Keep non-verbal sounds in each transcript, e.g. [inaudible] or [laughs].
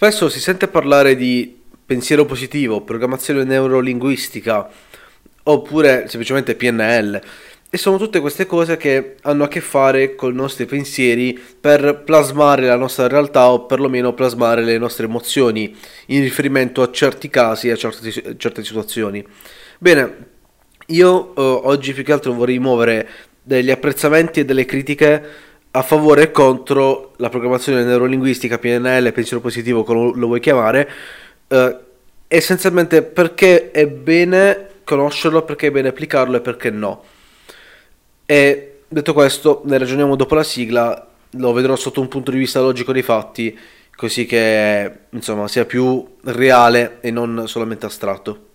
Spesso si sente parlare di pensiero positivo, programmazione neurolinguistica oppure semplicemente PNL e sono tutte queste cose che hanno a che fare con i nostri pensieri per plasmare la nostra realtà o perlomeno plasmare le nostre emozioni in riferimento a certi casi e a certe, certe situazioni. Bene, io eh, oggi più che altro vorrei muovere degli apprezzamenti e delle critiche a favore e contro la programmazione neurolinguistica, PNL, pensiero positivo, come lo vuoi chiamare, eh, essenzialmente perché è bene conoscerlo, perché è bene applicarlo e perché no. E detto questo, ne ragioniamo dopo la sigla, lo vedrò sotto un punto di vista logico dei fatti, così che insomma sia più reale e non solamente astratto.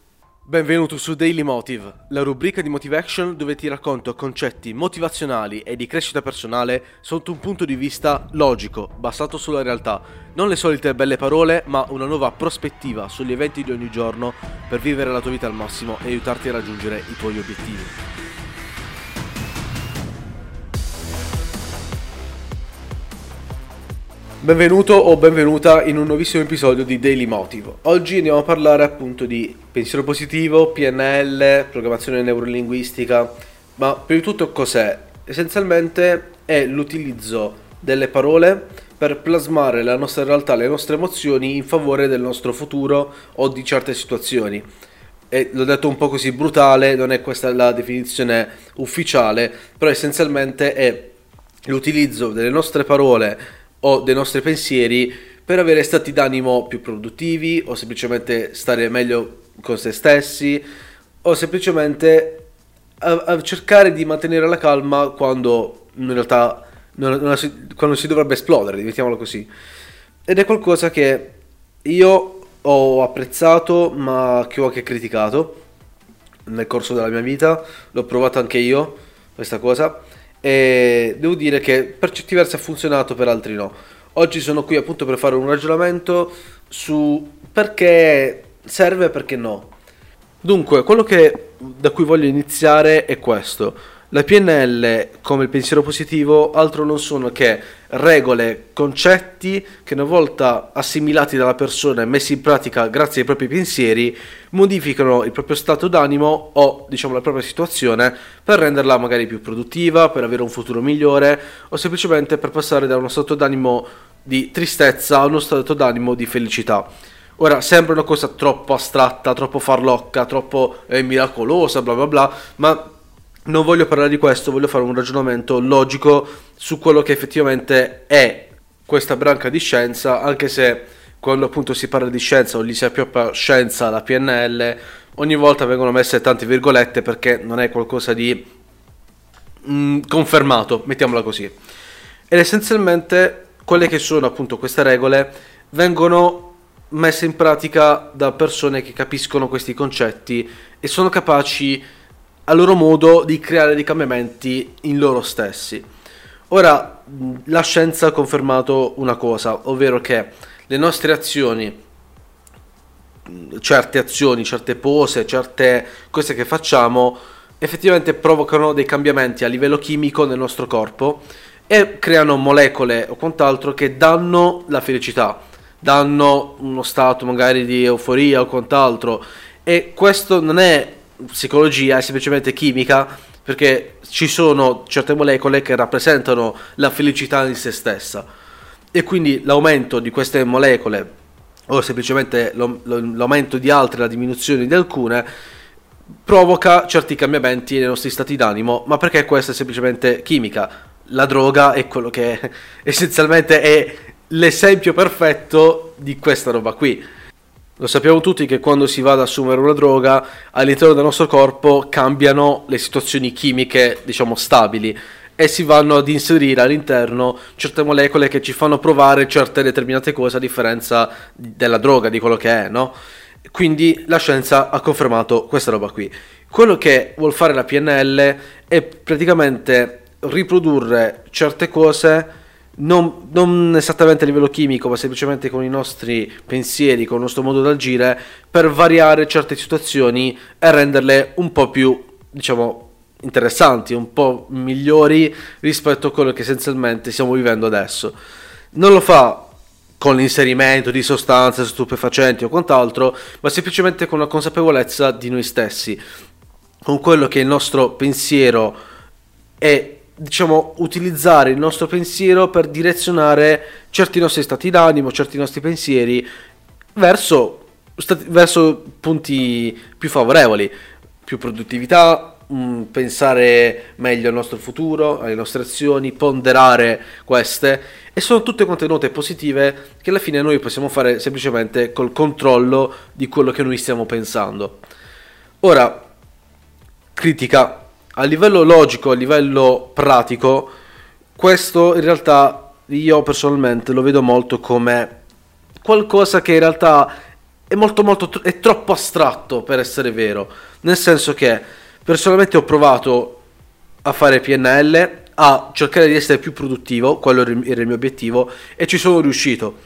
Benvenuto su Daily Motive, la rubrica di Motivation dove ti racconto concetti motivazionali e di crescita personale sotto un punto di vista logico, basato sulla realtà. Non le solite belle parole, ma una nuova prospettiva sugli eventi di ogni giorno per vivere la tua vita al massimo e aiutarti a raggiungere i tuoi obiettivi. Benvenuto o benvenuta in un nuovissimo episodio di Daily Motive. Oggi andiamo a parlare appunto di pensiero positivo, PNL, programmazione neurolinguistica, ma prima di tutto cos'è? Essenzialmente è l'utilizzo delle parole per plasmare la nostra realtà, le nostre emozioni in favore del nostro futuro o di certe situazioni. E l'ho detto un po' così brutale, non è questa la definizione ufficiale, però essenzialmente è l'utilizzo delle nostre parole o dei nostri pensieri per avere stati d'animo più produttivi o semplicemente stare meglio con se stessi o semplicemente a, a cercare di mantenere la calma quando in realtà non, non si, quando si dovrebbe esplodere, mettiamolo così. Ed è qualcosa che io ho apprezzato ma che ho anche criticato nel corso della mia vita, l'ho provato anche io questa cosa e devo dire che per certi versi ha funzionato, per altri no. Oggi sono qui appunto per fare un ragionamento su perché serve e perché no. Dunque, quello che, da cui voglio iniziare è questo. La PNL, come il pensiero positivo, altro non sono che regole, concetti che una volta assimilati dalla persona e messi in pratica grazie ai propri pensieri, modificano il proprio stato d'animo o diciamo la propria situazione per renderla magari più produttiva, per avere un futuro migliore o semplicemente per passare da uno stato d'animo di tristezza a uno stato d'animo di felicità. Ora sembra una cosa troppo astratta, troppo farlocca, troppo eh, miracolosa, bla bla bla, ma non voglio parlare di questo, voglio fare un ragionamento logico su quello che effettivamente è questa branca di scienza, anche se quando appunto si parla di scienza o gli si appioppa scienza alla PNL, ogni volta vengono messe tante virgolette perché non è qualcosa di mm, confermato, mettiamola così. Ed essenzialmente quelle che sono appunto queste regole vengono messe in pratica da persone che capiscono questi concetti e sono capaci a loro modo di creare dei cambiamenti in loro stessi. Ora, la scienza ha confermato una cosa, ovvero che le nostre azioni, certe azioni, certe pose, certe cose che facciamo, effettivamente provocano dei cambiamenti a livello chimico nel nostro corpo e creano molecole o quant'altro che danno la felicità, danno uno stato magari di euforia o quant'altro. E questo non è psicologia, è semplicemente chimica, perché ci sono certe molecole che rappresentano la felicità in se stessa. E quindi l'aumento di queste molecole, o semplicemente l'aumento di altre, la diminuzione di alcune, provoca certi cambiamenti nei nostri stati d'animo, ma perché questa è semplicemente chimica. La droga è quello che [laughs] essenzialmente è l'esempio perfetto di questa roba qui lo sappiamo tutti che quando si va ad assumere una droga all'interno del nostro corpo cambiano le situazioni chimiche, diciamo, stabili e si vanno ad inserire all'interno certe molecole che ci fanno provare certe determinate cose a differenza della droga, di quello che è, no? Quindi la scienza ha confermato questa roba qui. Quello che vuol fare la PNL è praticamente riprodurre certe cose non, non, esattamente a livello chimico, ma semplicemente con i nostri pensieri, con il nostro modo di agire, per variare certe situazioni e renderle un po' più, diciamo, interessanti, un po' migliori rispetto a quello che essenzialmente stiamo vivendo adesso. Non lo fa con l'inserimento di sostanze stupefacenti o quant'altro, ma semplicemente con la consapevolezza di noi stessi, con quello che è il nostro pensiero e diciamo utilizzare il nostro pensiero per direzionare certi nostri stati d'animo, certi nostri pensieri verso, verso punti più favorevoli, più produttività, mh, pensare meglio al nostro futuro, alle nostre azioni, ponderare queste. E sono tutte contenute positive che alla fine noi possiamo fare semplicemente col controllo di quello che noi stiamo pensando. Ora, critica a livello logico, a livello pratico, questo in realtà io personalmente lo vedo molto come qualcosa che in realtà è molto molto è troppo astratto per essere vero, nel senso che Personalmente ho provato a fare PNL, a cercare di essere più produttivo, quello era il mio obiettivo, e ci sono riuscito.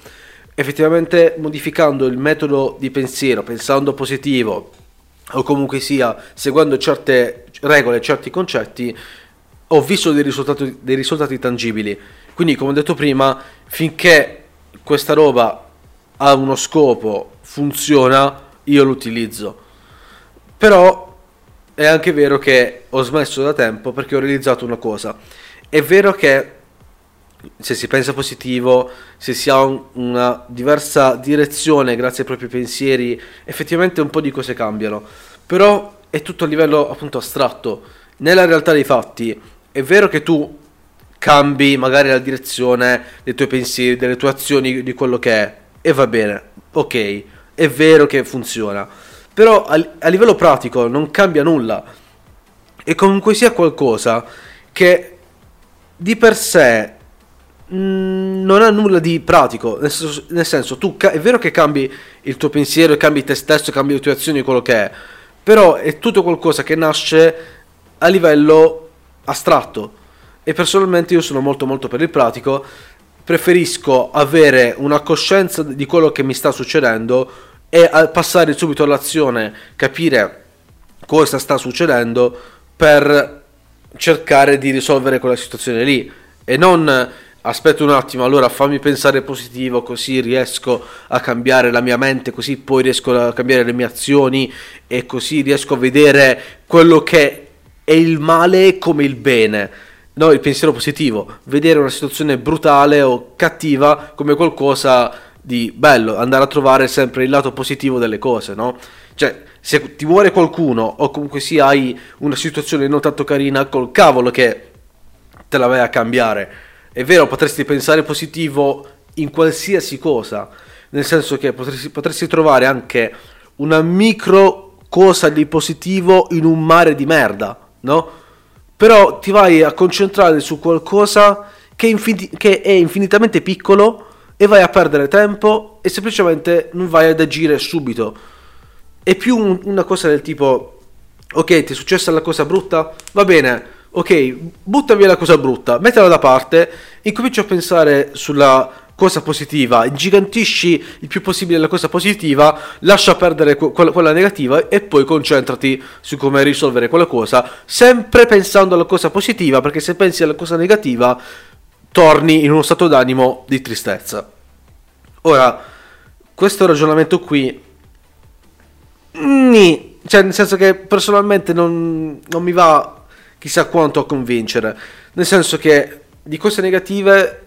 Effettivamente modificando il metodo di pensiero, pensando positivo, o comunque sia seguendo certe regole, certi concetti, ho visto dei risultati, dei risultati tangibili. Quindi, come ho detto prima, finché questa roba ha uno scopo, funziona, io lo utilizzo. Però è anche vero che ho smesso da tempo perché ho realizzato una cosa. È vero che se si pensa positivo, se si ha un, una diversa direzione grazie ai propri pensieri, effettivamente un po' di cose cambiano. Però è tutto a livello appunto astratto. Nella realtà dei fatti è vero che tu cambi magari la direzione dei tuoi pensieri, delle tue azioni, di quello che è, e va bene, ok, è vero che funziona però a, a livello pratico non cambia nulla. E comunque sia qualcosa che di per sé mm, non ha nulla di pratico. Nel senso, nel senso tu ca- è vero che cambi il tuo pensiero, cambi te stesso, cambi le tue azioni, quello che è. Però è tutto qualcosa che nasce a livello astratto. E personalmente io sono molto molto per il pratico. Preferisco avere una coscienza di quello che mi sta succedendo e passare subito all'azione, capire cosa sta succedendo per cercare di risolvere quella situazione lì e non aspetta un attimo, allora fammi pensare positivo così riesco a cambiare la mia mente, così poi riesco a cambiare le mie azioni e così riesco a vedere quello che è il male come il bene. No, il pensiero positivo, vedere una situazione brutale o cattiva come qualcosa di bello, andare a trovare sempre il lato positivo delle cose, no? Cioè, se ti muore qualcuno o comunque sia hai una situazione non tanto carina, col cavolo che te la vai a cambiare. È vero, potresti pensare positivo in qualsiasi cosa, nel senso che potresti, potresti trovare anche una micro cosa di positivo in un mare di merda, no? Però ti vai a concentrare su qualcosa che, infin- che è infinitamente piccolo e vai a perdere tempo e semplicemente non vai ad agire subito. È più un, una cosa del tipo, ok, ti è successa la cosa brutta? Va bene, ok, butta via la cosa brutta, mettila da parte, incominci a pensare sulla cosa positiva, ingigantisci il più possibile la cosa positiva, lascia perdere quella, negativa e poi concentrati su come risolvere quella cosa, sempre pensando alla cosa positiva, perché se pensi alla cosa negativa torni in uno stato d'animo di tristezza. Ora, questo ragionamento qui, nì, cioè nel senso che personalmente non, non mi va chissà quanto a convincere, nel senso che di cose negative,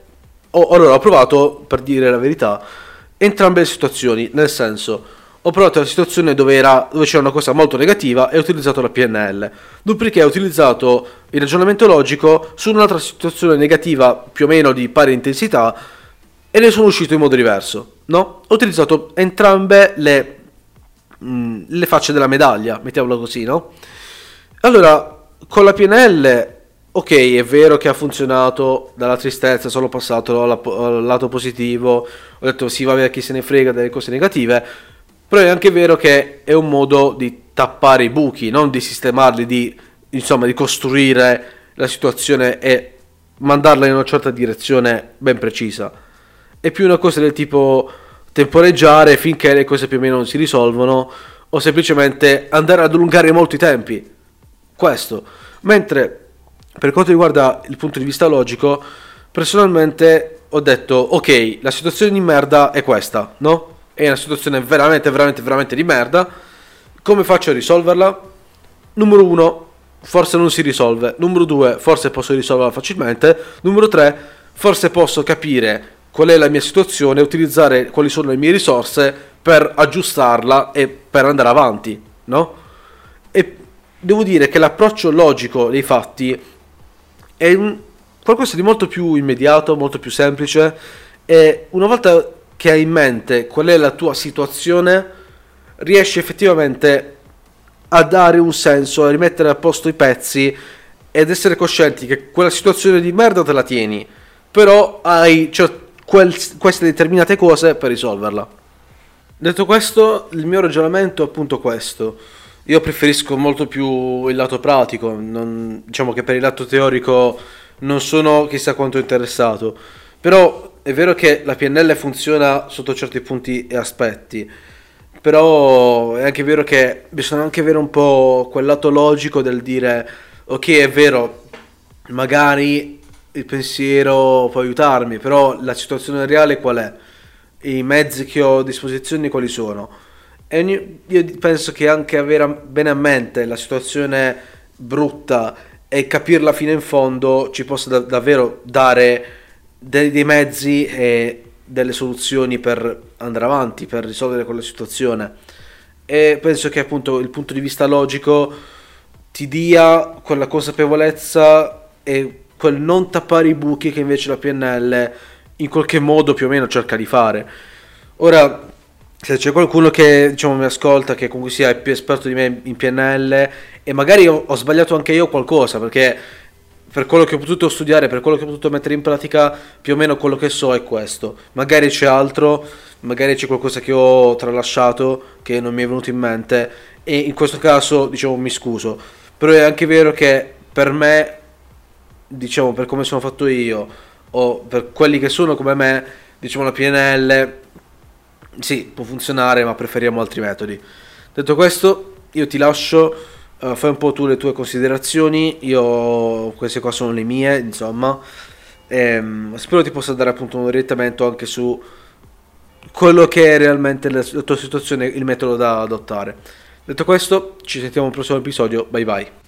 ho, allora ho provato, per dire la verità, entrambe le situazioni, nel senso ho provato la situazione dove, era, dove, c'era una cosa molto negativa e ho utilizzato la PNL. Dopodiché ho utilizzato il ragionamento logico su un'altra situazione negativa più o meno di pari intensità e ne sono uscito in modo diverso. No? Ho utilizzato entrambe le, mh, mm, le facce della medaglia, mettiamola così, no? Allora, con la PNL ok, è vero che ha funzionato dalla tristezza, sono passato al lato positivo, ho detto sì, vabbè, chi se ne frega delle cose negative, però è anche vero che è un modo di tappare i buchi, non di sistemarli, di, insomma, di costruire la situazione e mandarla in una certa direzione ben precisa. È più una cosa del tipo temporeggiare finché le cose più o meno non si risolvono o semplicemente andare ad allungare molto i tempi. Questo. Mentre per quanto riguarda il punto di vista logico, personalmente ho detto, ok, la situazione di merda è questa, no? È una situazione veramente, veramente, veramente di merda. Come faccio a risolverla? Numero uno, forse non si risolve. Numero due, forse posso risolverla facilmente. Numero tre, forse posso capire qual è la mia situazione utilizzare quali sono le mie risorse per aggiustarla e per andare avanti, no? Devo dire che l'approccio logico dei fatti è un, qualcosa di molto più immediato, molto più semplice e una volta che hai in mente qual è la tua situazione, riesci effettivamente a dare un senso, a rimettere a posto i pezzi ed essere coscienti che quella situazione di merda te la tieni, però hai cioè, quel, queste determinate cose per risolverla. Detto questo, il mio ragionamento è appunto questo. Io preferisco molto più il lato pratico, non, diciamo che per il lato teorico non sono chissà quanto interessato, però è vero che la PNL funziona sotto certi punti e aspetti, però è anche vero che bisogna anche avere un po' quel lato logico del dire ok è vero, magari il pensiero può aiutarmi, però la situazione reale qual è? I mezzi che ho a disposizione quali sono? E io penso che anche avere bene a mente la situazione brutta e capirla fino in fondo ci possa da- davvero dare dei, dei mezzi e delle soluzioni per andare avanti, per risolvere quella situazione. E penso che appunto il punto di vista logico ti dia quella consapevolezza e quel non tappare i buchi che invece la PNL in qualche modo più o meno cerca di fare. Ora, se c'è qualcuno che diciamo, mi ascolta, che comunque sia più esperto di me in PNL, e magari ho, sbagliato anche io qualcosa, perché per quello che ho potuto studiare, per quello che ho potuto mettere in pratica, più o meno quello che so è questo. Magari c'è altro, magari c'è qualcosa che ho tralasciato, che non mi è venuto in mente, e in questo caso, diciamo, mi scuso. Però è anche vero che per me, diciamo, per come sono fatto io, o per quelli che sono come me, diciamo, la PNL sì, può funzionare, ma preferiamo altri metodi. Detto questo, io ti lascio, uh, fai un po' tu le tue considerazioni, io queste qua sono le mie, insomma. E, um, spero ti possa dare appunto un orientamento anche su quello che è realmente la, la tua situazione, il metodo da adottare. Detto questo, ci sentiamo al prossimo episodio, bye bye.